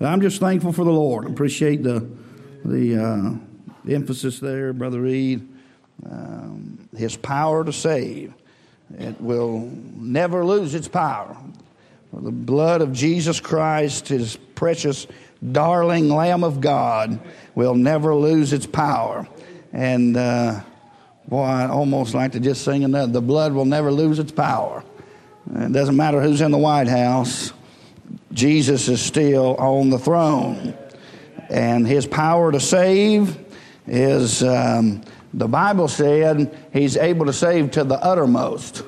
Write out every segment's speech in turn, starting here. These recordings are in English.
I'm just thankful for the Lord. Appreciate the the uh, emphasis there, Brother Reed. Um, his power to save. It will never lose its power. The blood of Jesus Christ, his precious, darling Lamb of God, will never lose its power. And uh, boy, I almost like to just sing another. The blood will never lose its power. It doesn't matter who's in the White House, Jesus is still on the throne. And his power to save is, um, the Bible said, he's able to save to the uttermost.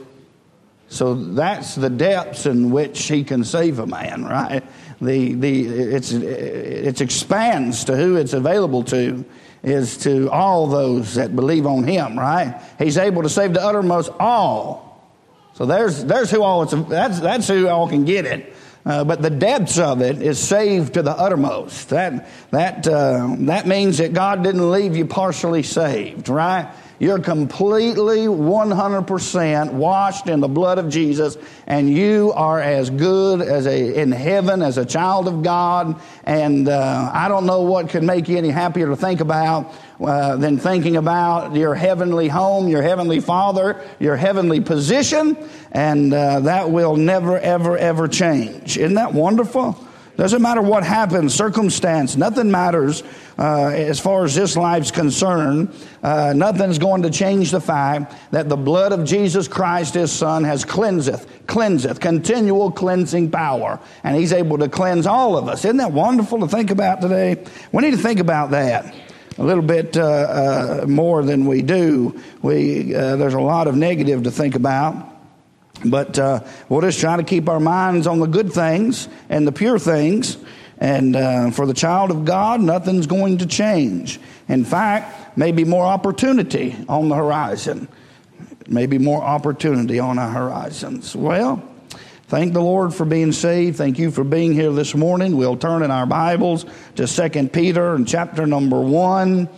So that's the depths in which he can save a man, right? The, the, it's, it expands to who it's available to is to all those that believe on him, right? He's able to save to uttermost all. So there's, there's who all it's, that's, that's who all can get it. Uh, but the depths of it is saved to the uttermost. That, that, uh, that means that God didn't leave you partially saved, right? You're completely 100% washed in the blood of Jesus, and you are as good as a, in heaven as a child of God. And uh, I don't know what could make you any happier to think about uh, than thinking about your heavenly home, your heavenly Father, your heavenly position, and uh, that will never, ever, ever change. Isn't that wonderful? Doesn't matter what happens, circumstance, nothing matters uh, as far as this life's concerned. Uh, nothing's going to change the fact that the blood of Jesus Christ, his Son, has cleanseth, cleanseth, continual cleansing power. And he's able to cleanse all of us. Isn't that wonderful to think about today? We need to think about that a little bit uh, uh more than we do. We, uh, there's a lot of negative to think about. But uh, we'll just try to keep our minds on the good things and the pure things. And uh, for the child of God, nothing's going to change. In fact, maybe more opportunity on the horizon. Maybe more opportunity on our horizons. Well, thank the Lord for being saved. Thank you for being here this morning. We'll turn in our Bibles to Second Peter and chapter number 1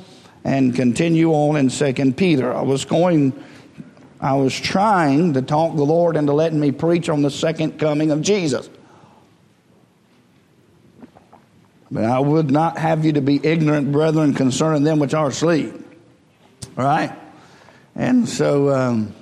and continue on in Second Peter. I was going I was trying to talk the Lord into letting me preach on the second coming of Jesus. But I would not have you to be ignorant, brethren, concerning them which are asleep. All right? And so um,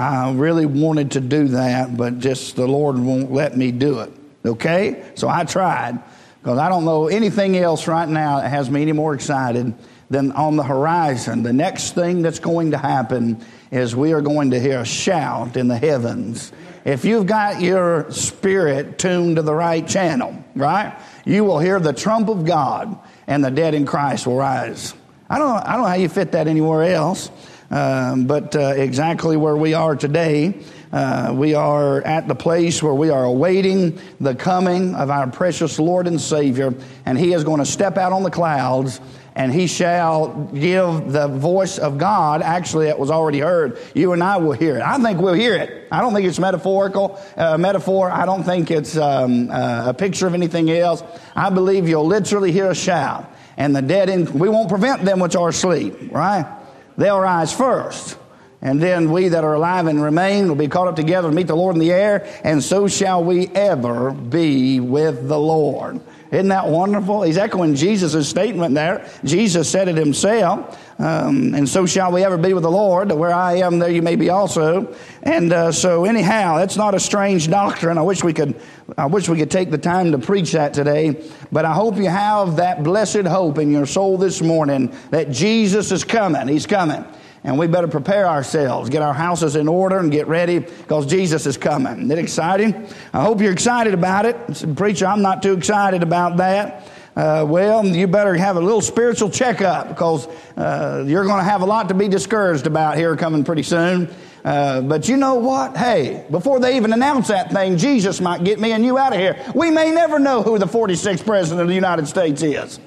I really wanted to do that, but just the Lord won't let me do it. Okay? So I tried because I don't know anything else right now that has me any more excited than on the horizon. The next thing that's going to happen is we are going to hear a shout in the heavens. If you've got your spirit tuned to the right channel, right, you will hear the trump of God and the dead in Christ will rise. I don't, I don't know how you fit that anywhere else, um, but uh, exactly where we are today, uh, we are at the place where we are awaiting the coming of our precious Lord and Savior, and He is going to step out on the clouds and he shall give the voice of God. Actually, it was already heard. You and I will hear it. I think we'll hear it. I don't think it's metaphorical, uh, metaphor. I don't think it's um, uh, a picture of anything else. I believe you'll literally hear a shout. And the dead in, we won't prevent them which are asleep, right? They'll rise first. And then we that are alive and remain will be caught up together to meet the Lord in the air, and so shall we ever be with the Lord. Isn't that wonderful? He's echoing Jesus' statement there. Jesus said it himself. Um, and so shall we ever be with the Lord. Where I am, there you may be also. And uh, so, anyhow, that's not a strange doctrine. I wish we could. I wish we could take the time to preach that today. But I hope you have that blessed hope in your soul this morning that Jesus is coming. He's coming. And we better prepare ourselves, get our houses in order, and get ready because Jesus is coming. Isn't it exciting? I hope you're excited about it. Preacher, I'm not too excited about that. Uh, well, you better have a little spiritual checkup because uh, you're going to have a lot to be discouraged about here coming pretty soon. Uh, but you know what? Hey, before they even announce that thing, Jesus might get me and you out of here. We may never know who the 46th president of the United States is.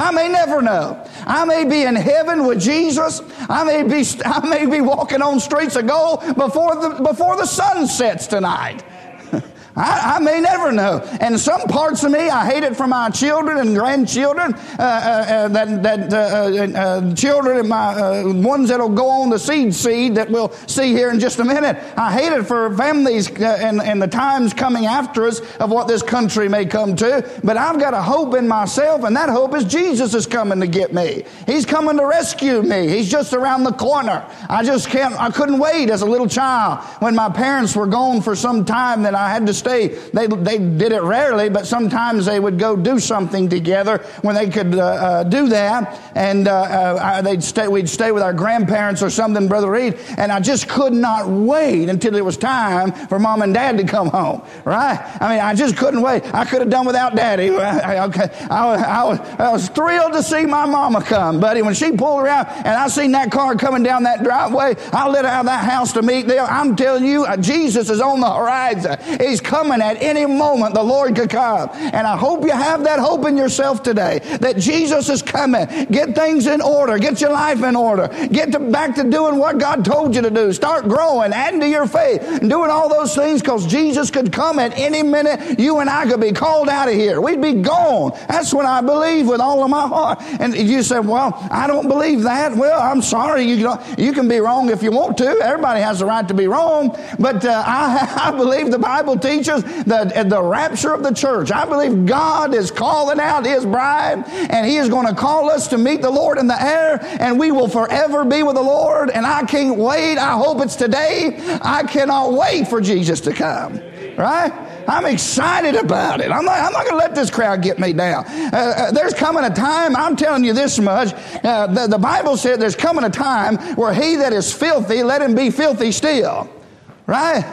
I may never know. I may be in heaven with Jesus. I may be, I may be walking on streets of gold before the, before the sun sets tonight. I, I, may never know. And some parts of me, I hate it for my children and grandchildren, uh, uh, uh that, that uh, uh, uh, children and my ones that'll go on the seed seed that we'll see here in just a minute. I hate it for families and, and the times coming after us of what this country may come to. But I've got a hope in myself, and that hope is Jesus is coming to get me. He's coming to rescue me. He's just around the corner. I just can't, I couldn't wait as a little child when my parents were gone for some time that I had to stay. They, they they did it rarely, but sometimes they would go do something together when they could uh, uh, do that. And uh, uh they'd stay, we'd stay with our grandparents or something, Brother Reed. And I just could not wait until it was time for mom and dad to come home, right? I mean, I just couldn't wait. I could have done without daddy. I, okay, I, I, was, I was thrilled to see my mama come, buddy. When she pulled around and I seen that car coming down that driveway, I lit out of that house to meet them. I'm telling you, uh, Jesus is on the horizon. He's coming at any moment. The Lord could come. And I hope you have that hope in yourself today that Jesus is coming. Get things in order. Get your life in order. Get to, back to doing what God told you to do. Start growing, adding to your faith, and doing all those things because Jesus could come at any minute. You and I could be called out of here. We'd be gone. That's what I believe with all of my heart. And you say, well, I don't believe that. Well, I'm sorry. You, you can be wrong if you want to. Everybody has the right to be wrong. But uh, I, I believe the Bible teaches the, the rapture of the church. I believe God is calling out his bride and he is going to call us to meet the Lord in the air and we will forever be with the Lord. And I can't wait. I hope it's today. I cannot wait for Jesus to come. Right? I'm excited about it. I'm not, I'm not going to let this crowd get me down. Uh, uh, there's coming a time, I'm telling you this much. Uh, the, the Bible said there's coming a time where he that is filthy, let him be filthy still. Right?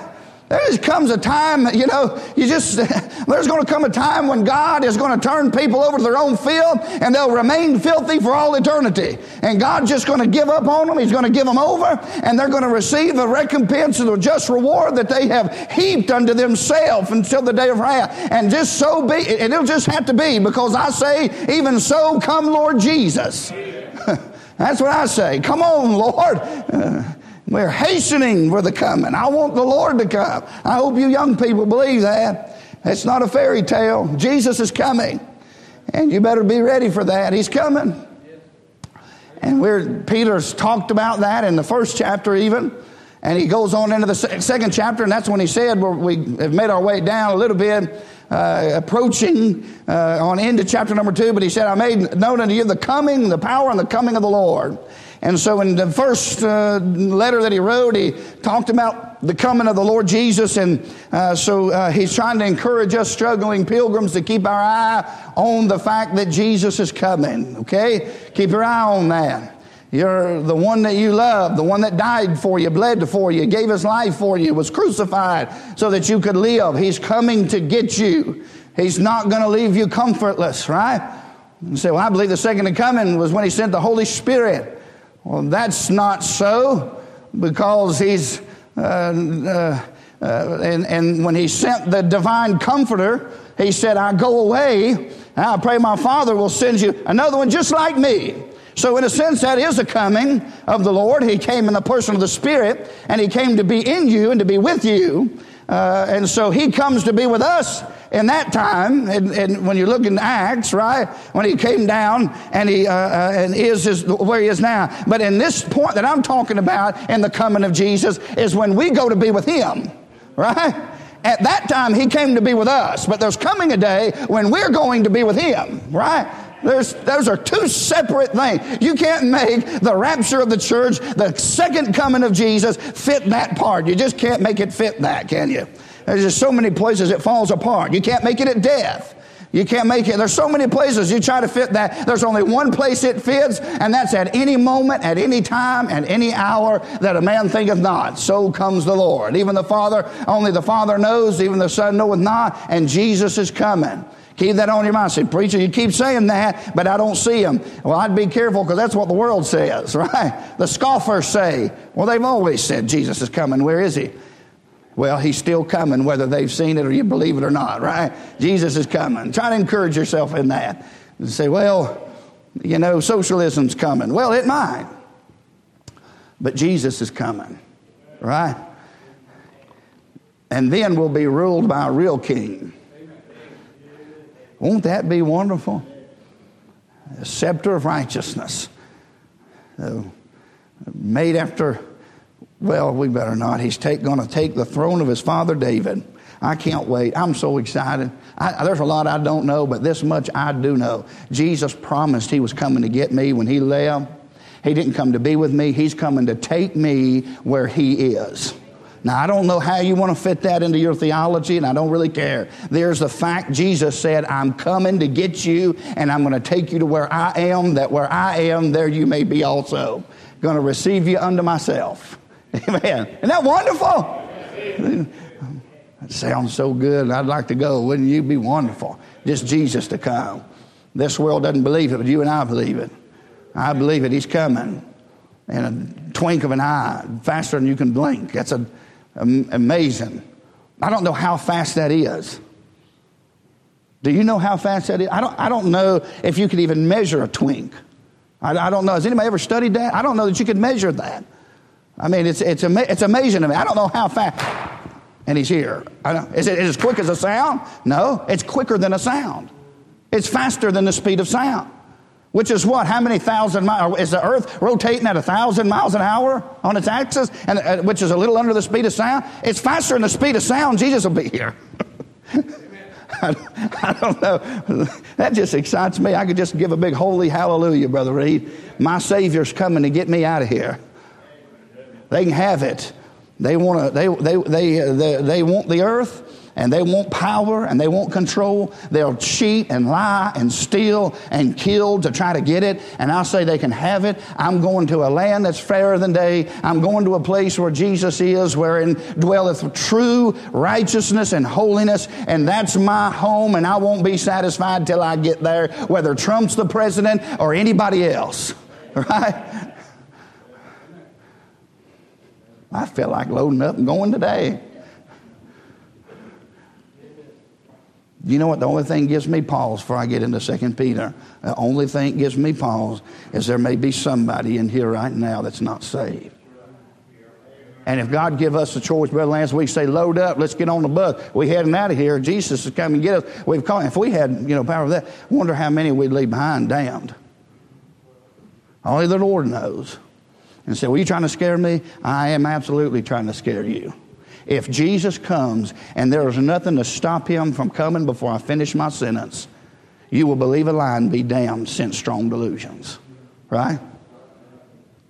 There comes a time, you know, you just, there's going to come a time when God is going to turn people over to their own field and they'll remain filthy for all eternity. And God's just going to give up on them. He's going to give them over and they're going to receive a recompense and a just reward that they have heaped unto themselves until the day of wrath. And just so be, and it'll just have to be because I say, even so, come Lord Jesus. That's what I say. Come on, Lord. Uh, we're hastening for the coming. I want the Lord to come. I hope you young people believe that. It's not a fairy tale. Jesus is coming. And you better be ready for that. He's coming. And we're, Peter's talked about that in the first chapter, even. And he goes on into the second chapter, and that's when he said, we have made our way down a little bit, uh, approaching uh, on into chapter number two. But he said, I made known unto you the coming, the power, and the coming of the Lord. And so in the first uh, letter that he wrote, he talked about the coming of the Lord Jesus. And uh, so uh, he's trying to encourage us struggling pilgrims to keep our eye on the fact that Jesus is coming. Okay? Keep your eye on that. You're the one that you love, the one that died for you, bled for you, gave his life for you, was crucified so that you could live. He's coming to get you. He's not going to leave you comfortless, right? You say, well, I believe the second coming was when he sent the Holy Spirit. Well, that's not so because he's, uh, uh, uh, and, and when he sent the divine comforter, he said, I go away, and I pray my Father will send you another one just like me. So, in a sense, that is a coming of the Lord. He came in the person of the Spirit, and He came to be in you and to be with you. Uh, and so He comes to be with us in that time, and, and, when you look in Acts, right, when he came down and he uh, uh, and is, is where he is now. But in this point that I'm talking about in the coming of Jesus is when we go to be with him, right? At that time, he came to be with us, but there's coming a day when we're going to be with him, right? There's, those are two separate things. You can't make the rapture of the church, the second coming of Jesus, fit that part. You just can't make it fit that, can you? There's just so many places it falls apart. You can't make it at death. You can't make it. There's so many places you try to fit that. There's only one place it fits, and that's at any moment, at any time, at any hour that a man thinketh not. So comes the Lord. Even the Father, only the Father knows, even the Son knoweth not, and Jesus is coming. Keep that on your mind. Say, preacher, you keep saying that, but I don't see him. Well, I'd be careful because that's what the world says, right? The scoffers say, well, they've always said Jesus is coming. Where is he? Well, he's still coming, whether they've seen it or you believe it or not, right? Jesus is coming. Try to encourage yourself in that. And say, well, you know, socialism's coming. Well, it might. But Jesus is coming, right? And then we'll be ruled by a real king. Won't that be wonderful? A scepter of righteousness. Made after, well, we better not. He's going to take the throne of his father David. I can't wait. I'm so excited. I, there's a lot I don't know, but this much I do know. Jesus promised he was coming to get me when he left. He didn't come to be with me, he's coming to take me where he is. Now, I don't know how you want to fit that into your theology, and I don't really care. There's the fact Jesus said, I'm coming to get you, and I'm going to take you to where I am, that where I am, there you may be also. Going to receive you unto myself. Amen. Isn't that wonderful? That sounds so good. I'd like to go. Wouldn't you be wonderful? Just Jesus to come. This world doesn't believe it, but you and I believe it. I believe it. He's coming in a twink of an eye, faster than you can blink. That's a, amazing. I don't know how fast that is. Do you know how fast that is? I don't, I don't know if you could even measure a twink. I, I don't know. Has anybody ever studied that? I don't know that you could measure that. I mean, it's, it's, ama- it's amazing to me. I don't know how fast and he's here. Is it as quick as a sound? No, it's quicker than a sound. It's faster than the speed of sound. Which is what? How many thousand miles? Is the earth rotating at a thousand miles an hour on its axis, and, uh, which is a little under the speed of sound? It's faster than the speed of sound. Jesus will be here. I, I, don't know. That just excites me. I could just give a big holy hallelujah, Brother Reed. My Savior's coming to get me out of here. They can have it. They want to, they, they, they, they, they want the earth and they want power and they want control. They'll cheat and lie and steal and kill to try to get it. And I'll say they can have it. I'm going to a land that's fairer than day. I'm going to a place where Jesus is, wherein dwelleth true righteousness and holiness. And that's my home. And I won't be satisfied till I get there, whether Trump's the president or anybody else. Right? I feel like loading up and going today. You know what? The only thing gives me pause before I get into Second Peter, the only thing gives me pause is there may be somebody in here right now that's not saved. And if God give us a choice, Brother Lance, we say, load up, let's get on the bus. We heading out of here. Jesus is coming to get us. We've called. If we had, you know, power of that, wonder how many we'd leave behind damned. Only the Lord knows and say, Well, you trying to scare me? I am absolutely trying to scare you. If Jesus comes and there is nothing to stop him from coming before I finish my sentence, you will believe a lie and be damned, since strong delusions. Right?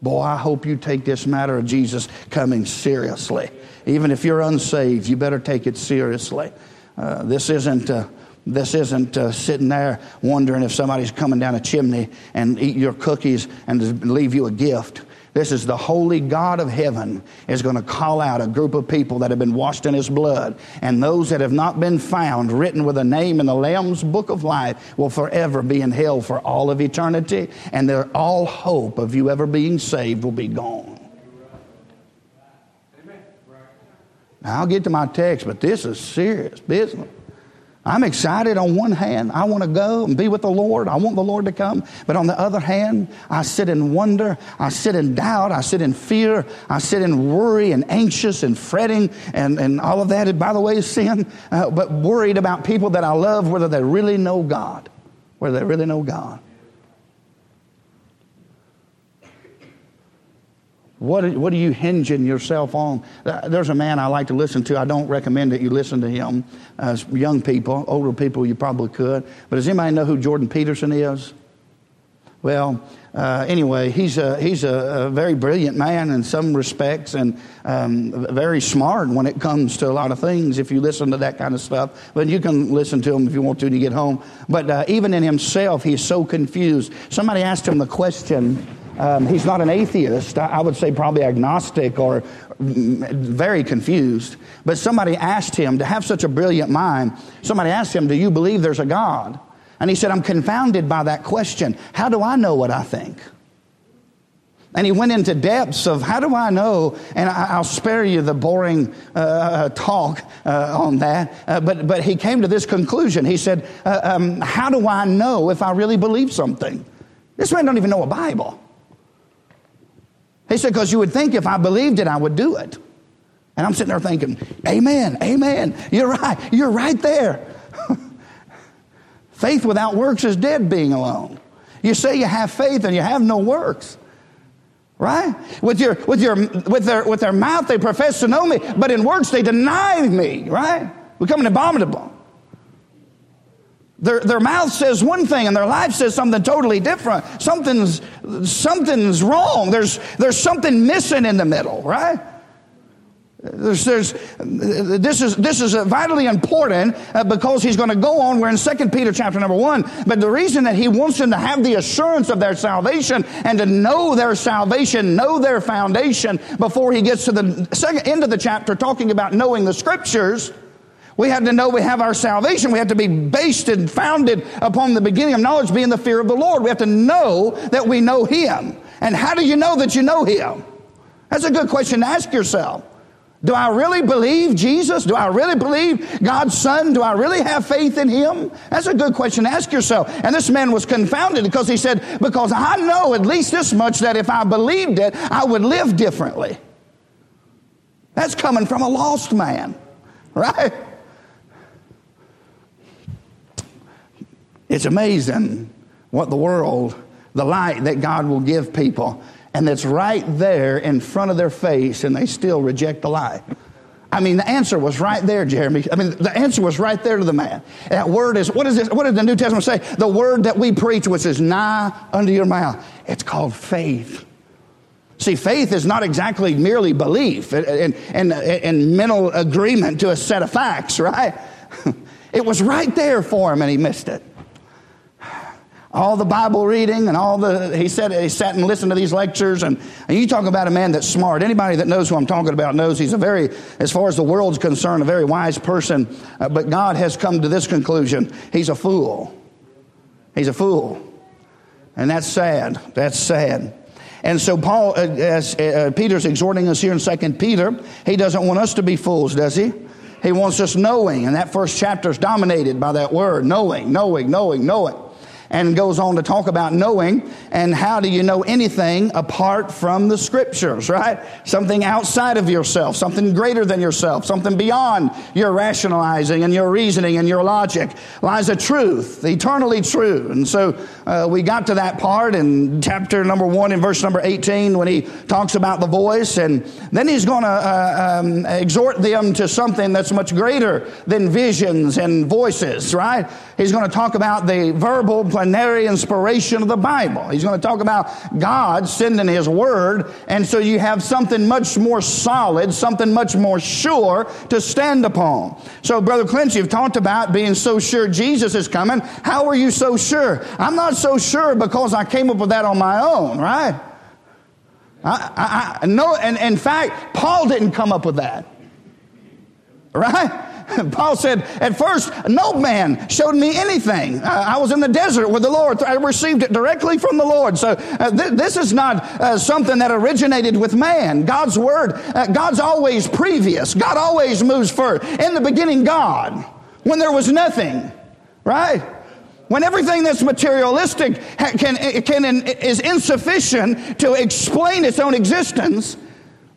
Boy, I hope you take this matter of Jesus coming seriously. Even if you're unsaved, you better take it seriously. Uh, this isn't. Uh, this isn't uh, sitting there wondering if somebody's coming down a chimney and eat your cookies and leave you a gift. This is the holy God of heaven is going to call out a group of people that have been washed in his blood. And those that have not been found written with a name in the Lamb's book of life will forever be in hell for all of eternity. And their all hope of you ever being saved will be gone. Amen. Now, I'll get to my text, but this is serious business. I'm excited on one hand. I want to go and be with the Lord. I want the Lord to come. But on the other hand, I sit in wonder. I sit in doubt. I sit in fear. I sit in worry and anxious and fretting and, and all of that, by the way, sin. Uh, but worried about people that I love, whether they really know God. Whether they really know God. What, what are you hinging yourself on? Uh, there's a man I like to listen to. I don't recommend that you listen to him. As young people, older people, you probably could. But does anybody know who Jordan Peterson is? Well, uh, anyway, he's, a, he's a, a, very brilliant man in some respects and um, very smart when it comes to a lot of things if you listen to that kind of stuff. But you can listen to him if you want to when you get home. But uh, even in himself, he's so confused. Somebody asked him the question um, he's not an atheist. I would say probably agnostic or very confused. But somebody asked him to have such a brilliant mind. Somebody asked him, Do you believe there's a God? And he said, I'm confounded by that question. How do I know what I think? And he went into depths of how do I know? And I, will spare you the boring uh, talk uh, on that. Uh, but, but he came to this conclusion. He said, uh, um, How do I know if I really believe something? This man don't even know a Bible. He said, because you would think if I believed it, I would do it. And I'm sitting there thinking, Amen, Amen. You're right. You're right there. faith without works is dead being alone. You say you have faith and you have no works. Right? With your with your with their with their mouth they profess to know me, but in works they deny me, right? Becoming abominable. Their, their mouth says one thing and their life says something totally different. Something's, something's wrong. There's, there's something missing in the middle, right? There's, there's, this is this is vitally important uh, because he's going to go on. We're in Second Peter chapter number one, but the reason that he wants them to have the assurance of their salvation and to know their salvation, know their foundation before he gets to the second end of the chapter, talking about knowing the scriptures. We have to know we have our salvation. We have to be based and founded upon the beginning of knowledge being the fear of the Lord. We have to know that we know Him. And how do you know that you know Him? That's a good question to ask yourself. Do I really believe Jesus? Do I really believe God's Son? Do I really have faith in Him? That's a good question to ask yourself. And this man was confounded because he said, Because I know at least this much that if I believed it, I would live differently. That's coming from a lost man, right? It's amazing what the world, the light that God will give people and it's right there in front of their face, and they still reject the light. I mean, the answer was right there, Jeremy. I mean, the answer was right there to the man. That word is, what is this? What does the New Testament say? The word that we preach, which is nigh unto your mouth. It's called faith. See, faith is not exactly merely belief and, and, and mental agreement to a set of facts, right? It was right there for him and he missed it all the Bible reading and all the, he said, he sat and listened to these lectures. And, and you talk about a man that's smart. Anybody that knows who I'm talking about knows he's a very, as far as the world's concerned, a very wise person. Uh, but God has come to this conclusion he's a fool. He's a fool. And that's sad. That's sad. And so Paul, uh, as uh, Peter's exhorting us here in Second Peter, he doesn't want us to be fools, does he? He wants us knowing, and that first chapter is dominated by that word, knowing, knowing, knowing, knowing and goes on to talk about knowing and how do you know anything apart from the scriptures, right? Something outside of yourself, something greater than yourself, something beyond your rationalizing and your reasoning and your logic lies a truth, eternally true. And so uh, we got to that part in chapter number one in verse number 18 when he talks about the voice and then he's going to uh, um, exhort them to something that's much greater than visions and voices, right? He's going to talk about the verbal plenary inspiration of the Bible. He's going to talk about God sending His Word, and so you have something much more solid, something much more sure to stand upon. So, Brother Clint, you've talked about being so sure Jesus is coming. How are you so sure? I'm not so sure because I came up with that on my own, right? I, I, I no, and in fact, Paul didn't come up with that. Right? Paul said, At first, no man showed me anything. I was in the desert with the Lord. I received it directly from the Lord. So uh, th- this is not uh, something that originated with man. God's word, uh, God's always previous. God always moves first. In the beginning, God, when there was nothing, right? When everything that's materialistic can, can, is insufficient to explain its own existence,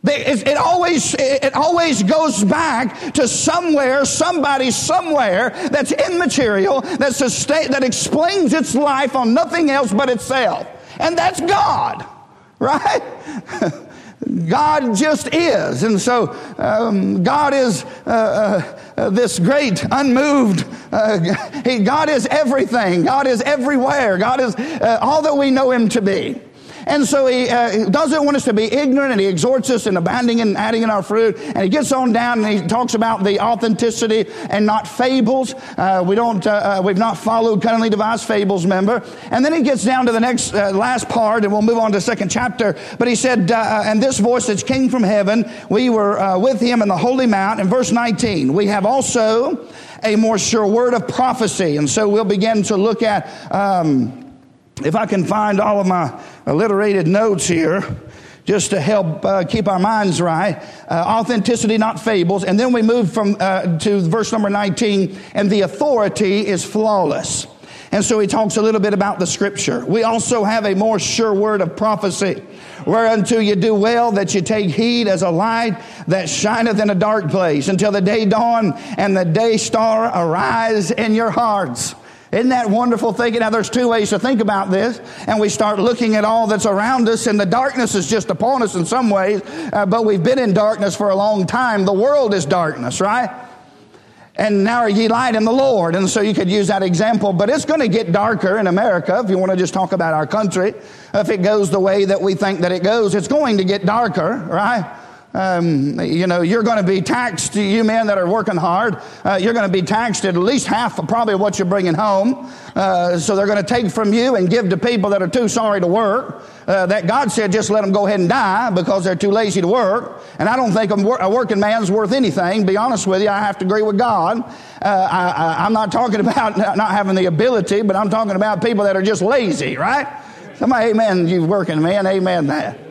it always, it always goes back to somewhere, somebody somewhere that's immaterial, that's state, that explains its life on nothing else but itself. And that's God, right? God just is. And so um, God is uh, uh, this great, unmoved, uh, he, God is everything. God is everywhere. God is uh, all that we know Him to be. And so he uh, doesn't want us to be ignorant and he exhorts us in abounding and adding in our fruit. And he gets on down and he talks about the authenticity and not fables. Uh, we don't, uh, uh we've not followed cunningly devised fables, member. And then he gets down to the next, uh, last part and we'll move on to the second chapter. But he said, uh, and this voice that came from heaven, we were with him in the holy mount. In verse 19, we have also a more sure word of prophecy. And so we'll begin to look at, um, if I can find all of my alliterated notes here, just to help uh, keep our minds right. Uh, authenticity, not fables. And then we move from uh, to verse number 19, and the authority is flawless. And so he talks a little bit about the scripture. We also have a more sure word of prophecy, whereunto you do well that you take heed as a light that shineth in a dark place until the day dawn and the day star arise in your hearts. Isn't that wonderful thinking? Now, there's two ways to think about this, and we start looking at all that's around us, and the darkness is just upon us in some ways, uh, but we've been in darkness for a long time. The world is darkness, right? and now are ye light in the Lord. And so you could use that example, but it's going to get darker in America if you want to just talk about our country. If it goes the way that we think that it goes, it's going to get darker, right? Um, you know, you're going to be taxed, you men that are working hard, uh, you're going to be taxed at least half of probably what you're bringing home. Uh, so they're going to take from you and give to people that are too sorry to work. Uh, that God said just let them go ahead and die because they're too lazy to work. And I don't think a, working man's worth anything. Be honest with you, I have to agree with God. Uh, I, am not talking about not having the ability, but I'm talking about people that are just lazy, right? Somebody, amen, you working man, amen that.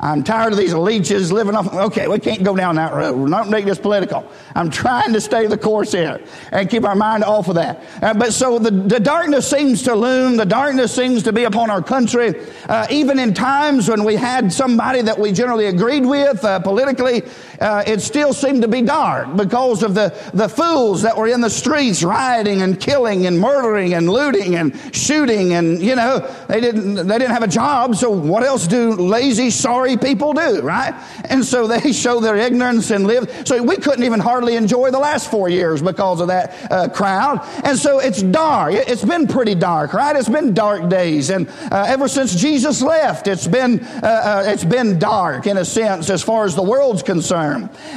I'm tired of these leeches living off. Okay, we can't go down that road. We're not making this political. I'm trying to stay the course here and keep our mind off of that. Uh, but so the, the darkness seems to loom. The darkness seems to be upon our country. Uh, even in times when we had somebody that we generally agreed with uh, politically, uh, it still seemed to be dark because of the, the fools that were in the streets rioting and killing and murdering and looting and shooting. And, you know, they didn't, they didn't have a job. So what else do lazy, sorry, people do, right? And so they show their ignorance and live. So we couldn't even hardly enjoy the last four years because of that uh, crowd. And so it's dark. It's been pretty dark, right? It's been dark days, and uh, ever since Jesus left, it's been uh, uh it's been dark in a sense as far as the world's concerned.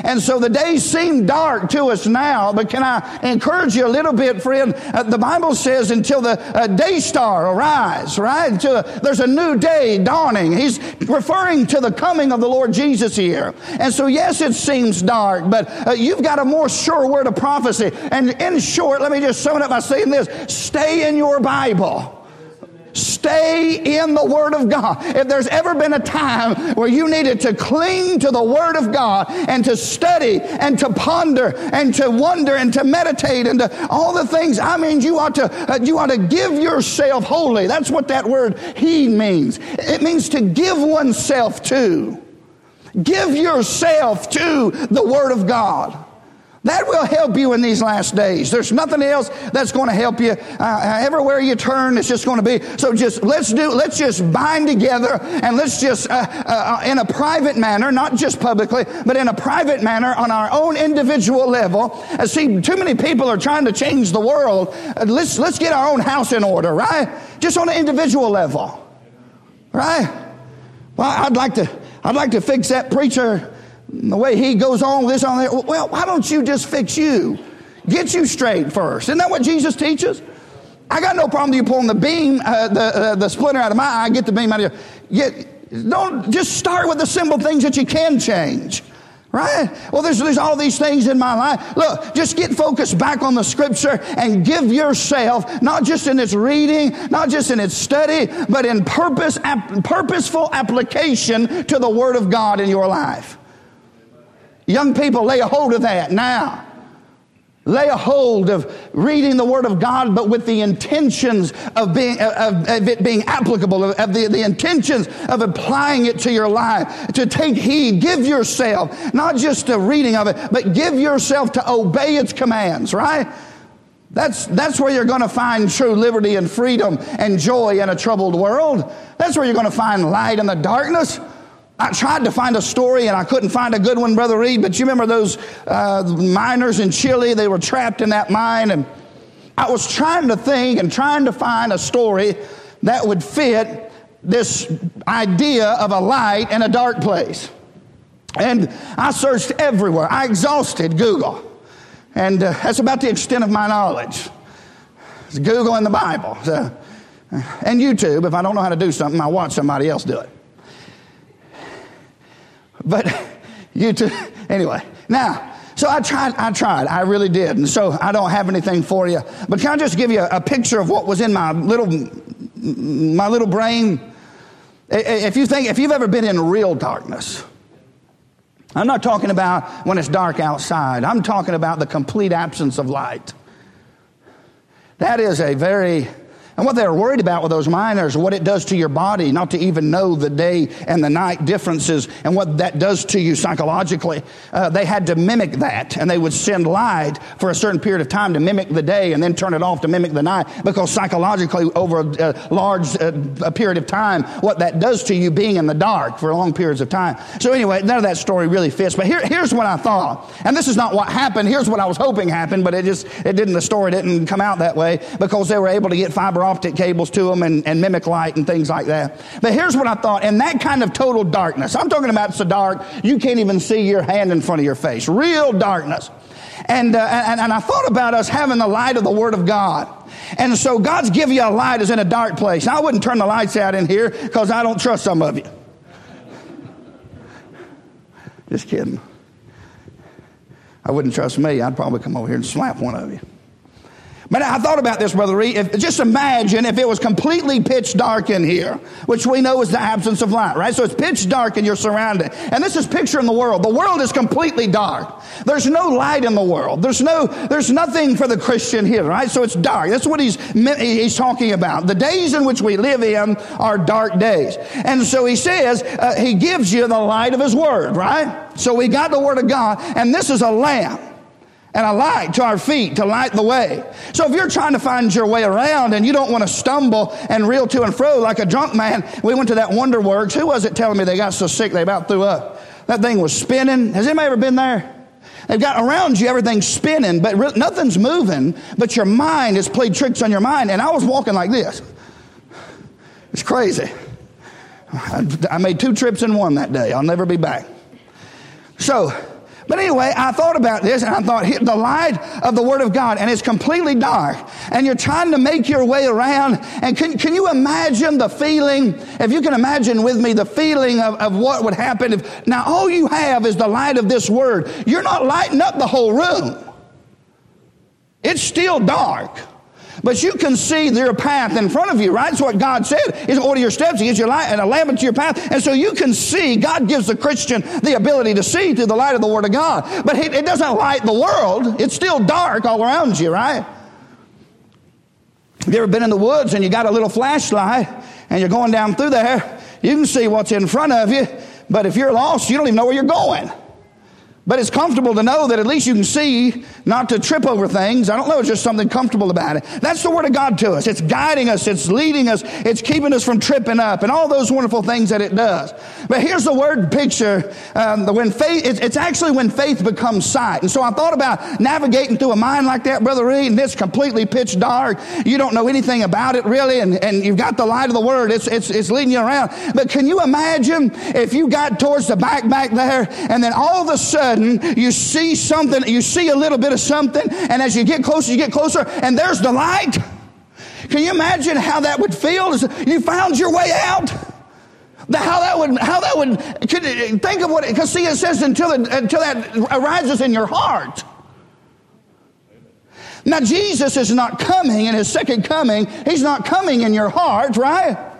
And so the days seem dark to us now. But can I encourage you a little bit, friend? Uh, the Bible says until the uh, day star arise, right? Until there's a new day dawning. He's referring to the coming of the Lord Jesus here. And so, yes, it seems dark, but uh, you've got a more sure word of prophecy. And in short, let me just sum it up by saying this stay in your Bible. Stay in the Word of God. If there's ever been a time where you needed to cling to the Word of God and to study and to ponder and to wonder and to meditate and to all the things, I mean, you ought to, uh, you ought to give yourself wholly. That's what that word he means. It means to give oneself to. Give yourself to the Word of God. That will help you in these last days. There's nothing else that's going to help you. Uh, everywhere you turn, it's just going to be. So just let's do. Let's just bind together and let's just, uh, uh, in a private manner, not just publicly, but in a private manner, on our own individual level. Uh, see, too many people are trying to change the world. Uh, let's let's get our own house in order, right? Just on an individual level, right? Well, I'd like to. I'd like to fix that preacher the way he goes on with this on there. Well, why don't you just fix you? Get you straight first. Isn't that what Jesus teaches? I got no problem with you pulling the beam, uh, the, uh, the splinter out of my eye, get the beam out of your. Get, don't just start with the simple things that you can change. Right? Well, there's, there's all these things in my life. Look, just get focused back on the scripture and give yourself, not just in its reading, not just in its study, but in purpose, ap- purposeful application to the Word of God in your life. Young people, lay a hold of that now. Lay a hold of reading the Word of God, but with the intentions of, being, of, of it being applicable, of, of the, the intentions of applying it to your life. To take heed, give yourself, not just a reading of it, but give yourself to obey its commands, right? That's, that's where you're going to find true liberty and freedom and joy in a troubled world. That's where you're going to find light in the darkness. I tried to find a story and I couldn't find a good one, Brother Reed, but you remember those uh, miners in Chile? They were trapped in that mine, and I was trying to think and trying to find a story that would fit this idea of a light in a dark place. And I searched everywhere. I exhausted Google. And uh, that's about the extent of my knowledge. It's Google and the Bible. So, and YouTube. If I don't know how to do something, I watch somebody else do it. But you too. Anyway, now, so I tried, I tried, I really did. And so I don't have anything for you. But can I just give you a, a picture of what was in my little, my little brain? If you think, if you've ever been in real darkness, I'm not talking about when it's dark outside. I'm talking about the complete absence of light. That is a very and what they were worried about with those miners, what it does to your body, not to even know the day and the night differences and what that does to you psychologically. Uh, they had to mimic that, and they would send light for a certain period of time to mimic the day and then turn it off to mimic the night because psychologically, over a, large uh, a period of time, what that does to you being in the dark for long periods of time. So, anyway, none of that story really fits. But here, here's what I thought, and this is not what happened. Here's what I was hoping happened, but it just it didn't. The story didn't come out that way because they were able to get fiber optic cables to them and, and mimic light and things like that. But here's what I thought. In that kind of total darkness, I'm talking about so dark you can't even see your hand in front of your face. Real darkness. And, uh, and, and I thought about us having the light of the Word of God. And so God's giving you a light is in a dark place. Now, I wouldn't turn the lights out in here because I don't trust some of you. Just kidding. I wouldn't trust me. I'd probably come over here and slap one of you. But I thought about this, Brother Reed. Just imagine if it was completely pitch dark in here, which we know is the absence of light, right? So it's pitch dark and you're surrounded. And this is picturing the world. The world is completely dark. There's no light in the world. There's no, there's nothing for the Christian here, right? So it's dark. That's what he's, he's talking about. The days in which we live in are dark days. And so he says, uh, he gives you the light of his word, right? So we got the word of God, and this is a lamp and a light to our feet to light the way. So if you're trying to find your way around and you don't want to stumble and reel to and fro like a drunk man, we went to that Wonder Works. Who was it telling me they got so sick they about threw up? That thing was spinning. Has anybody ever been there? They've got around you everything's spinning, but re- nothing's moving, but your mind has played tricks on your mind. And I was walking like this. It's crazy. I, I made two trips in one that day. I'll never be back. So, but anyway, I thought about this and I thought the light of the Word of God and it's completely dark and you're trying to make your way around. And can, can you imagine the feeling, if you can imagine with me the feeling of, of what would happen if now all you have is the light of this Word. You're not lighting up the whole room. It's still dark. But you can see their path in front of you, right? That's what God said. Is order your steps, He gives you light and a lamp into your path. And so you can see, God gives the Christian the ability to see through the light of the Word of God. But it doesn't light the world. It's still dark all around you, right? Have you ever been in the woods and you got a little flashlight and you're going down through there? You can see what's in front of you, but if you're lost, you don't even know where you're going. But it's comfortable to know that at least you can see not to trip over things. I don't know, it's just something comfortable about it. That's the Word of God to us. It's guiding us, it's leading us, it's keeping us from tripping up, and all those wonderful things that it does. But here's the word picture um, when faith, it's, actually when faith becomes sight. And so I thought about navigating through a mind like that, Brother Reed, and it's completely pitch dark. You don't know anything about it really, and, and you've got the light of the Word, it's, it's, it's leading you around. But can you imagine if you got towards the back back there, and then all of a sudden, sudden you see something, you see a little bit of something, and as you get closer, you get closer, and there's the light. Can you imagine how that would feel? You found your way out. How that would, how that would, could, think of what, because see, it says until, it, until that arises in your heart. Now, Jesus is not coming in his second coming. He's not coming in your heart, right?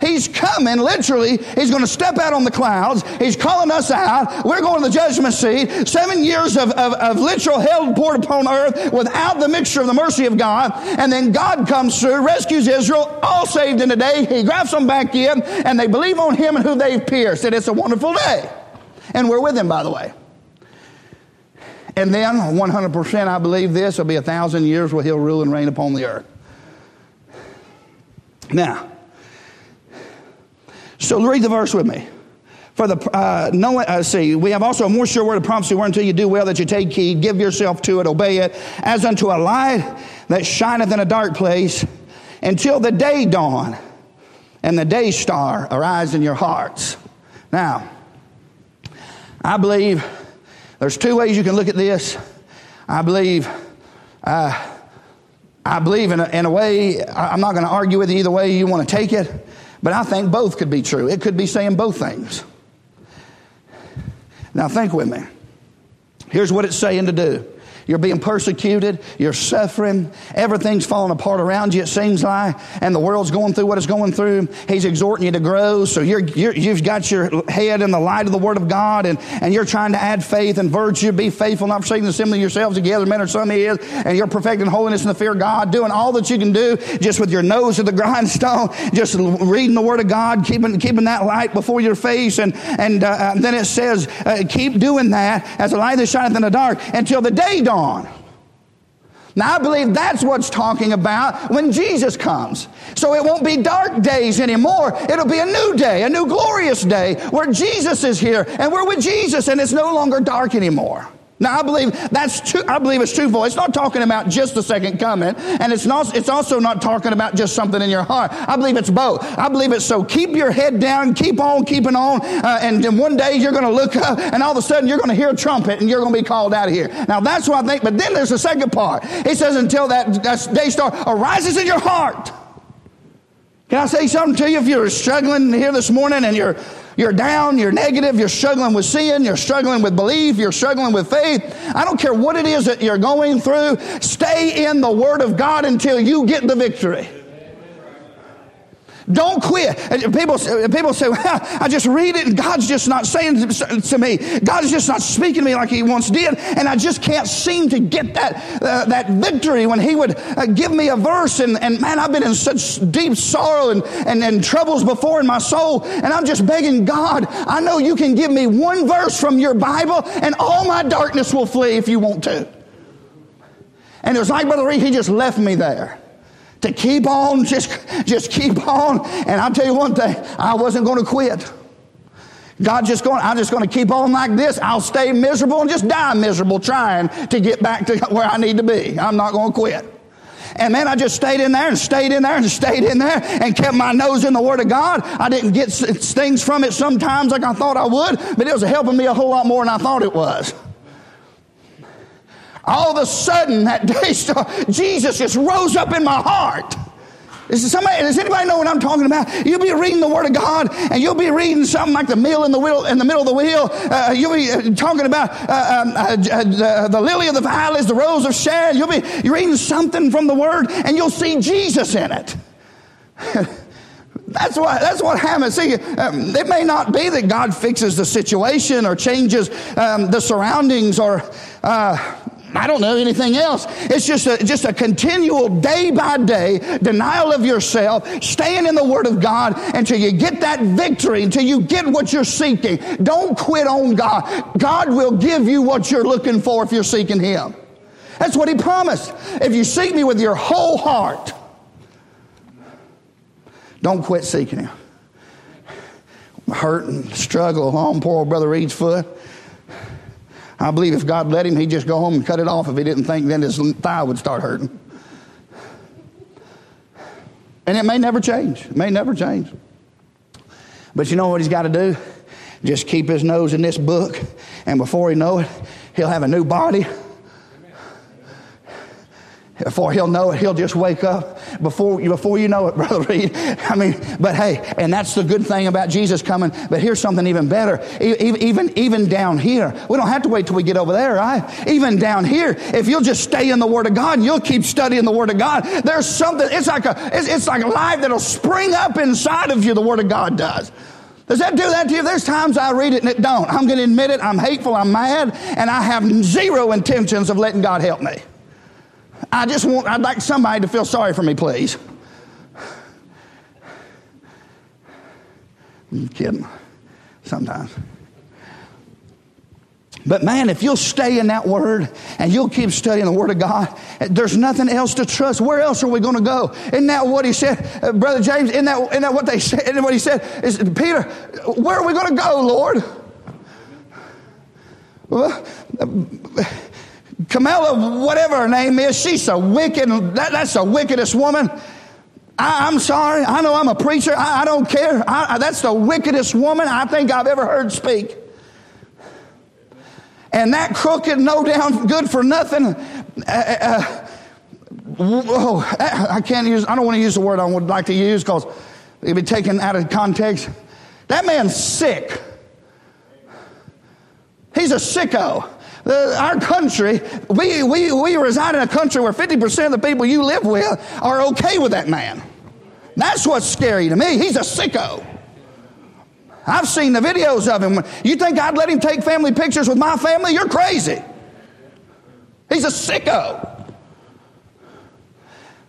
He's coming, literally. He's going to step out on the clouds. He's calling us out. We're going to the judgment seat. Seven years of, of, of, literal hell poured upon earth without the mixture of the mercy of God. And then God comes through, rescues Israel, all saved in a day. He grabs them back in, and they believe on Him and who they've pierced. And it's a wonderful day. And we're with Him, by the way. And then, 100%, I believe this, will be a thousand years where He'll rule and reign upon the earth. Now, so read the verse with me. For the uh, no, uh, see, we have also a more sure word of prophecy, whereunto you do well that you take heed, give yourself to it, obey it, as unto a light that shineth in a dark place, until the day dawn, and the day star arise in your hearts. Now, I believe there's two ways you can look at this. I believe, uh, I believe in a, in a way. I'm not going to argue with you either way you want to take it. But I think both could be true. It could be saying both things. Now, think with me. Here's what it's saying to do You're being persecuted. You're suffering. Everything's falling apart around you, it seems like. And the world's going through what it's going through. He's exhorting you to grow. So you have got your head in the light of the Word of God and, and you're trying to add faith and virtue, be faithful, not forsaking the assembly yourselves together, men or some is. And you're perfecting holiness and the fear of God, doing all that you can do just with your nose to the grindstone, just reading the Word of God, keeping, keeping that light before your face. And, and uh, then it says, uh, keep doing that as a light that shineth in the dark until the day dawns on. Now, I believe that's what's talking about when Jesus comes. So it won't be dark days anymore. It'll be a new day, a new glorious day where Jesus is here and we're with Jesus and it's no longer dark anymore. Now I believe that's two, I believe it's twofold. It's not talking about just the second coming, and it's not. It's also not talking about just something in your heart. I believe it's both. I believe it's so. Keep your head down, keep on keeping on, uh, and, and one day you're going to look up, and all of a sudden you're going to hear a trumpet, and you're going to be called out of here. Now that's what I think. But then there's the second part. He says, until that, that day star arises in your heart. Can I say something to you? If you're struggling here this morning and you're you're down, you're negative, you're struggling with sin, you're struggling with belief, you're struggling with faith. I don't care what it is that you're going through, stay in the Word of God until you get the victory. Don't quit. People, people say, well, I just read it and God's just not saying to me. God's just not speaking to me like he once did. And I just can't seem to get that, uh, that victory when he would uh, give me a verse. And, and man, I've been in such deep sorrow and, and, and troubles before in my soul. And I'm just begging God, I know you can give me one verse from your Bible and all my darkness will flee if you want to. And it was like Brother Reed, he just left me there to keep on, just, just keep on. And I'll tell you one thing, I wasn't going to quit. God just going, I'm just going to keep on like this. I'll stay miserable and just die miserable trying to get back to where I need to be. I'm not going to quit. And man, I just stayed in there and stayed in there and stayed in there and kept my nose in the Word of God. I didn't get things from it sometimes like I thought I would, but it was helping me a whole lot more than I thought it was all of a sudden that day, Jesus just rose up in my heart. Is somebody, does anybody know what I'm talking about? You'll be reading the Word of God, and you'll be reading something like the meal in the wheel, in the middle of the wheel. Uh, you'll be uh, talking about uh, um, uh, uh, the lily of the valley, the rose of Sharon. You'll be you're reading something from the Word, and you'll see Jesus in it. That's what, that's what happens. See, um, it may not be that God fixes the situation or changes um, the surroundings or uh, I don't know anything else. It's just a, just a continual day by day denial of yourself, staying in the Word of God until you get that victory, until you get what you're seeking. Don't quit on God. God will give you what you're looking for if you're seeking Him. That's what He promised. If you seek me with your whole heart, don't quit seeking Him. Hurt and struggle on poor old Brother Reed's foot. I believe if God let him, he'd just go home and cut it off if he didn't think then his thigh would start hurting. And it may never change. It may never change. But you know what he's got to do? Just keep his nose in this book, and before he know it, he'll have a new body before he'll know it, he'll just wake up before, before you know it, Brother Reed. I mean, but hey, and that's the good thing about Jesus coming. But here's something even better. Even, even down here, we don't have to wait till we get over there, right? Even down here, if you'll just stay in the Word of God you'll keep studying the Word of God, there's something, it's like a, it's, it's like a life that'll spring up inside of you, the Word of God does. Does that do that to you? There's times I read it and it don't. I'm going to admit it. I'm hateful. I'm mad. And I have zero intentions of letting God help me. I just want, I'd like somebody to feel sorry for me, please. I'm kidding. Sometimes. But man, if you'll stay in that word and you'll keep studying the word of God, there's nothing else to trust. Where else are we going to go? Isn't that what he said, uh, Brother James? Isn't that, isn't that what they said? Isn't what he said? Is, Peter, where are we going to go, Lord? Well, Camilla, whatever her name is, she's a wicked, that, that's the wickedest woman. I, am sorry. I know I'm a preacher. I, I don't care. I, that's the wickedest woman I think I've ever heard speak. And that crooked, no down, good for nothing. Uh, uh, oh, I can't use, I don't want to use the word I would like to use because it'd be taken out of context. That man's sick. He's a sicko. Uh, our country, we, we, we reside in a country where 50% of the people you live with are okay with that man. That's what's scary to me. He's a sicko. I've seen the videos of him. You think I'd let him take family pictures with my family? You're crazy. He's a sicko.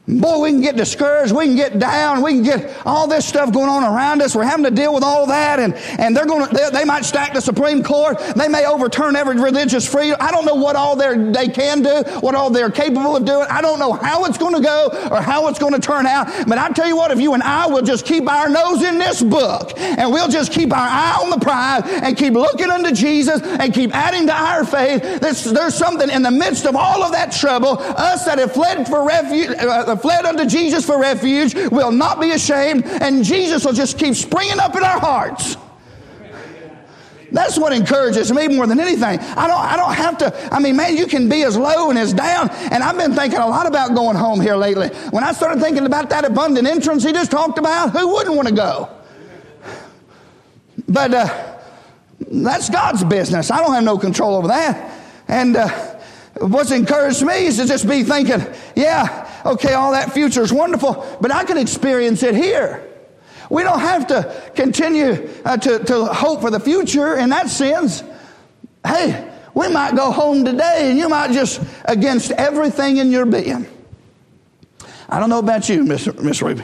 Boy, we can get discouraged. We can get down. We can get all this stuff going on around us. We're having to deal with all that, and, and they're going to, they, they might stack the Supreme Court. They may overturn every religious freedom. I don't know what all they can do, what all they're capable of doing. I don't know how it's going to go or how it's going to turn out. But I tell you what, if you and I will just keep our nose in this book, and we'll just keep our eye on the prize, and keep looking unto Jesus, and keep adding to our faith, there's, there's something in the midst of all of that trouble, us that have fled for refuge, uh, fled unto Jesus for refuge will not be ashamed, and Jesus will just keep springing up in our hearts. That's what encourages me more than anything. I don't, I don't have to, I mean, man, you can be as low and as down. And I've been thinking a lot about going home here lately. When I started thinking about that abundant entrance he just talked about, who wouldn't want to go? But uh, that's God's business. I don't have no control over that. And uh, What's encouraged me is to just be thinking, yeah, okay, all that future is wonderful, but I can experience it here. We don't have to continue uh, to, to hope for the future in that sense. Hey, we might go home today and you might just against everything in your being. I don't know about you, Miss, Miss Ruby.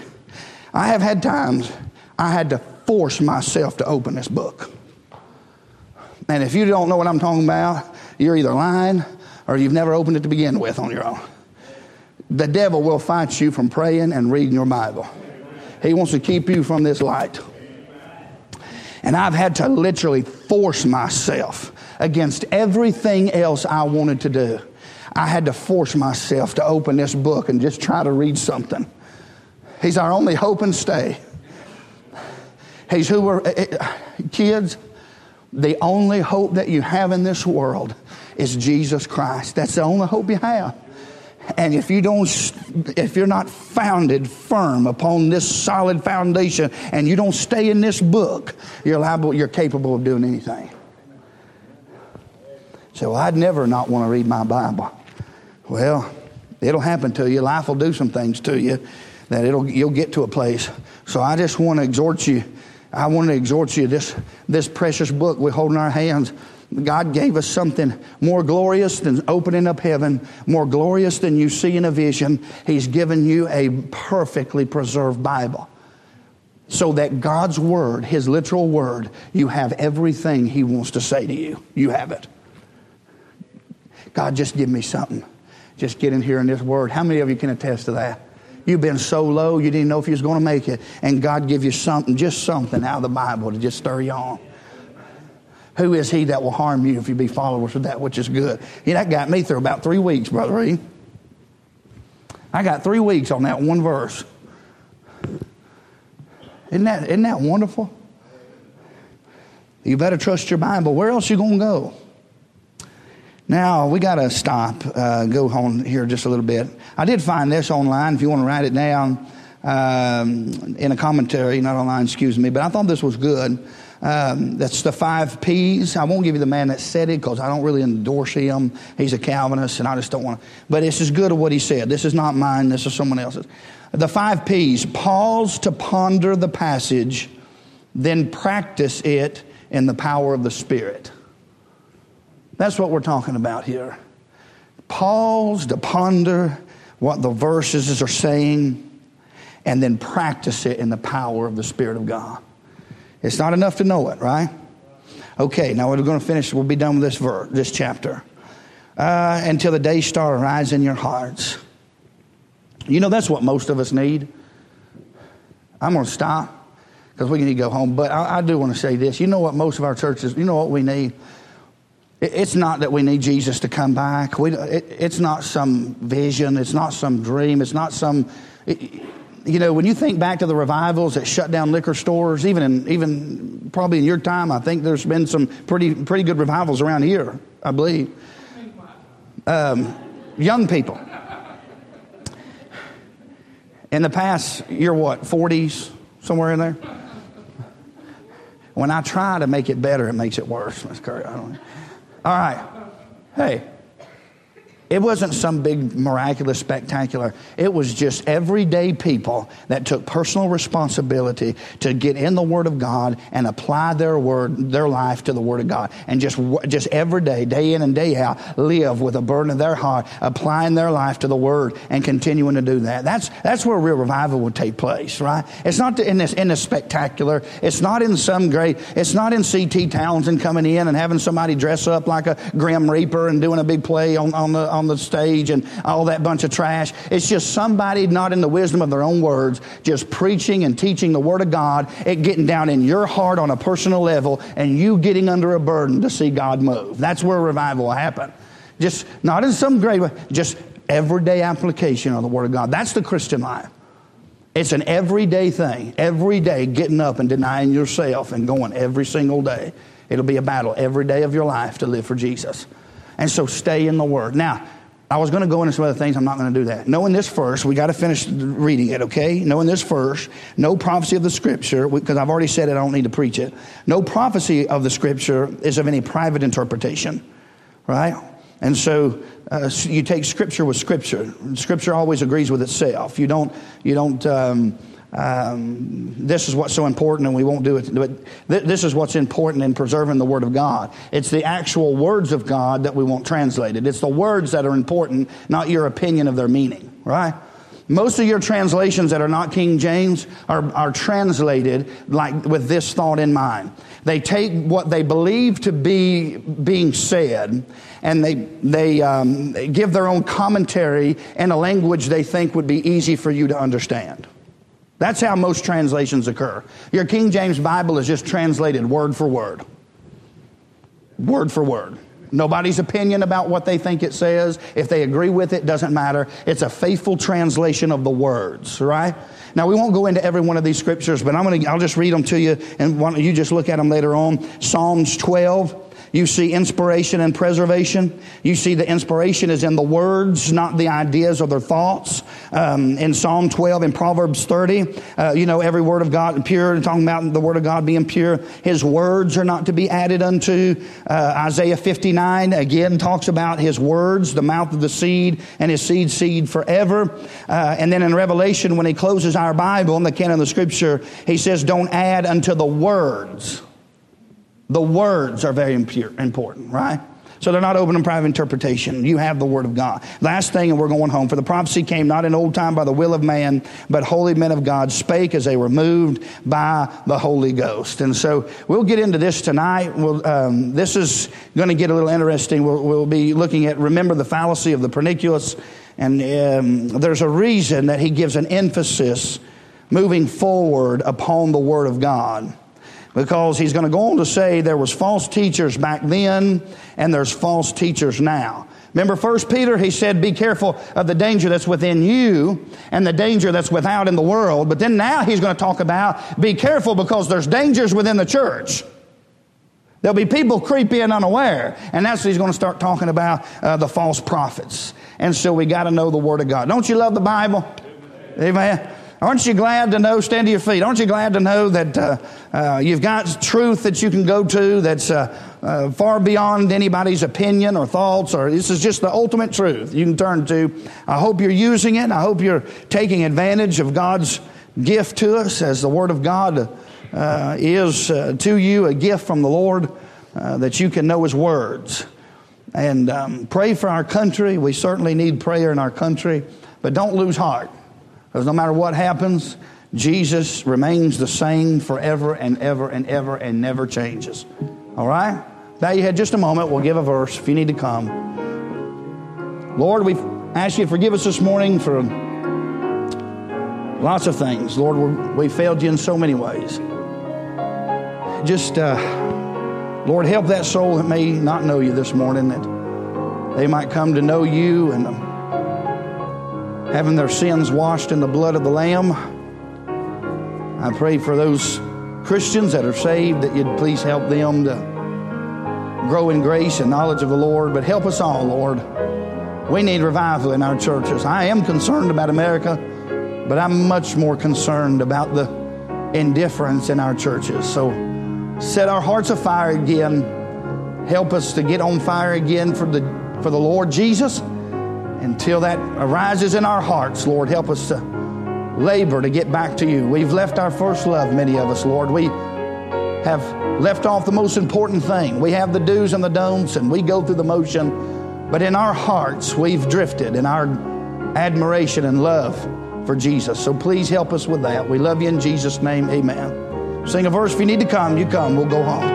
I have had times I had to force myself to open this book. And if you don't know what I'm talking about, you're either lying or you've never opened it to begin with on your own. The devil will fight you from praying and reading your Bible. He wants to keep you from this light. And I've had to literally force myself against everything else I wanted to do. I had to force myself to open this book and just try to read something. He's our only hope and stay. He's who we're, eh, eh, kids, the only hope that you have in this world is Jesus Christ. That's the only hope you have. And if you don't, if you're not founded firm upon this solid foundation and you don't stay in this book, you're liable, you're capable of doing anything. So I'd never not want to read my Bible. Well, it'll happen to you. Life will do some things to you that it'll, you'll get to a place. So I just want to exhort you. I want to exhort you this, this precious book we hold in our hands. God gave us something more glorious than opening up heaven, more glorious than you see in a vision. He's given you a perfectly preserved Bible. So that God's Word, His literal Word, you have everything He wants to say to you. You have it. God, just give me something. Just get in here in this Word. How many of you can attest to that? You've been so low you didn't know if you was going to make it, and God give you something, just something out of the Bible to just stir you on. Who is he that will harm you if you be followers of that which is good? Yeah, that got me through about three weeks, Brother. I got three weeks on that one verse. Isn't that, isn't that wonderful? You better trust your Bible. Where else you going to go? Now, we got to stop, uh, go on here just a little bit. I did find this online if you want to write it down um, in a commentary, not online, excuse me, but I thought this was good. Um, that's the five P's. I won't give you the man that said it because I don't really endorse him. He's a Calvinist, and I just don't want to. But it's as good as what he said. This is not mine. This is someone else's. The five P's: pause to ponder the passage, then practice it in the power of the Spirit. That's what we're talking about here. Pause to ponder what the verses are saying, and then practice it in the power of the Spirit of God. It's not enough to know it, right? Okay, now we're going to finish. We'll be done with this verse, this chapter. Uh, until the day star rise in your hearts. You know, that's what most of us need. I'm going to stop because we need to go home. But I, I do want to say this. You know what most of our churches, you know what we need? It, it's not that we need Jesus to come back. We, it, it's not some vision. It's not some dream. It's not some. It, you know, when you think back to the revivals that shut down liquor stores, even in, even probably in your time, I think there's been some pretty pretty good revivals around here. I believe. Um, young people. In the past, you're what, 40s, somewhere in there? When I try to make it better, it makes it worse. All right. Hey, it wasn't some big miraculous spectacular. It was just everyday people that took personal responsibility to get in the Word of God and apply their word, their life to the Word of God, and just just every day, day in and day out, live with a burden of their heart, applying their life to the Word and continuing to do that. That's that's where real revival would take place, right? It's not in this in the spectacular. It's not in some great. It's not in C.T. Townsend coming in and having somebody dress up like a Grim Reaper and doing a big play on on the on the stage and all that bunch of trash. It's just somebody not in the wisdom of their own words, just preaching and teaching the Word of God, it getting down in your heart on a personal level, and you getting under a burden to see God move. That's where revival will happen. Just not in some great way, just everyday application of the Word of God. That's the Christian life. It's an everyday thing. Every day getting up and denying yourself and going every single day. It'll be a battle every day of your life to live for Jesus. And so stay in the Word. Now, I was going to go into some other things. I'm not going to do that. Knowing this first, we got to finish reading it, okay? Knowing this first, no prophecy of the scripture, because I've already said it, I don't need to preach it. No prophecy of the scripture is of any private interpretation, right? And so uh, you take scripture with scripture. Scripture always agrees with itself. You don't, you don't, um, um, this is what's so important, and we won't do it. But th- this is what's important in preserving the Word of God. It's the actual words of God that we want translated. It's the words that are important, not your opinion of their meaning, right? Most of your translations that are not King James are, are translated like with this thought in mind. They take what they believe to be being said and they, they, um, they give their own commentary in a language they think would be easy for you to understand. That's how most translations occur. Your King James Bible is just translated word for word. Word for word. Nobody's opinion about what they think it says. If they agree with it, doesn't matter. It's a faithful translation of the words, right? Now we won't go into every one of these scriptures, but I'm gonna, I'll just read them to you and you just look at them later on. Psalms 12, you see inspiration and preservation. You see the inspiration is in the words, not the ideas or their thoughts. Um, in Psalm 12 and Proverbs 30, uh, you know, every word of God pure, talking about the word of God being pure. His words are not to be added unto. Uh, Isaiah 59 again talks about his words, the mouth of the seed and his seed seed forever. Uh, and then in Revelation, when he closes our Bible in the canon of the scripture, he says, don't add unto the words. The words are very important, right? So they're not open and private interpretation. You have the Word of God. Last thing, and we're going home. For the prophecy came not in old time by the will of man, but holy men of God spake as they were moved by the Holy Ghost. And so we'll get into this tonight. We'll, um, this is going to get a little interesting. We'll, we'll, be looking at, remember the fallacy of the pernicious. And um, there's a reason that he gives an emphasis moving forward upon the Word of God because he's going to go on to say there was false teachers back then and there's false teachers now. Remember First Peter, he said, be careful of the danger that's within you and the danger that's without in the world. But then now he's going to talk about be careful because there's dangers within the church. There'll be people creep in unaware. And that's what he's going to start talking about uh, the false prophets. And so we got to know the Word of God. Don't you love the Bible? Amen. Aren't you glad to know, stand to your feet, aren't you glad to know that uh, uh, you've got truth that you can go to that's uh, uh, far beyond anybody's opinion or thoughts, or this is just the ultimate truth you can turn to. I hope you're using it. I hope you're taking advantage of God's gift to us as the Word of God uh, is uh, to you a gift from the Lord that you can know His words. And um, pray for our country. We certainly need prayer in our country, but don't lose heart. Because no matter what happens, Jesus remains the same forever and ever and ever and never changes. All right? Now you had just a moment. We'll give a verse if you need to come. Lord, we ask you to forgive us this morning for lots of things. Lord, we failed you in so many ways. Just, uh, Lord, help that soul that may not know you this morning, that they might come to know you and having their sins washed in the blood of the Lamb. I pray for those Christians that are saved that you'd please help them to grow in grace and knowledge of the Lord. But help us all, Lord. We need revival in our churches. I am concerned about America, but I'm much more concerned about the indifference in our churches. So set our hearts afire again. Help us to get on fire again for the for the Lord Jesus. Until that arises in our hearts, Lord, help us to labor to get back to you. We've left our first love, many of us, Lord. We have left off the most important thing. We have the do's and the don'ts, and we go through the motion. But in our hearts, we've drifted in our admiration and love for Jesus. So please help us with that. We love you in Jesus' name. Amen. Sing a verse if you need to come, you come. We'll go home.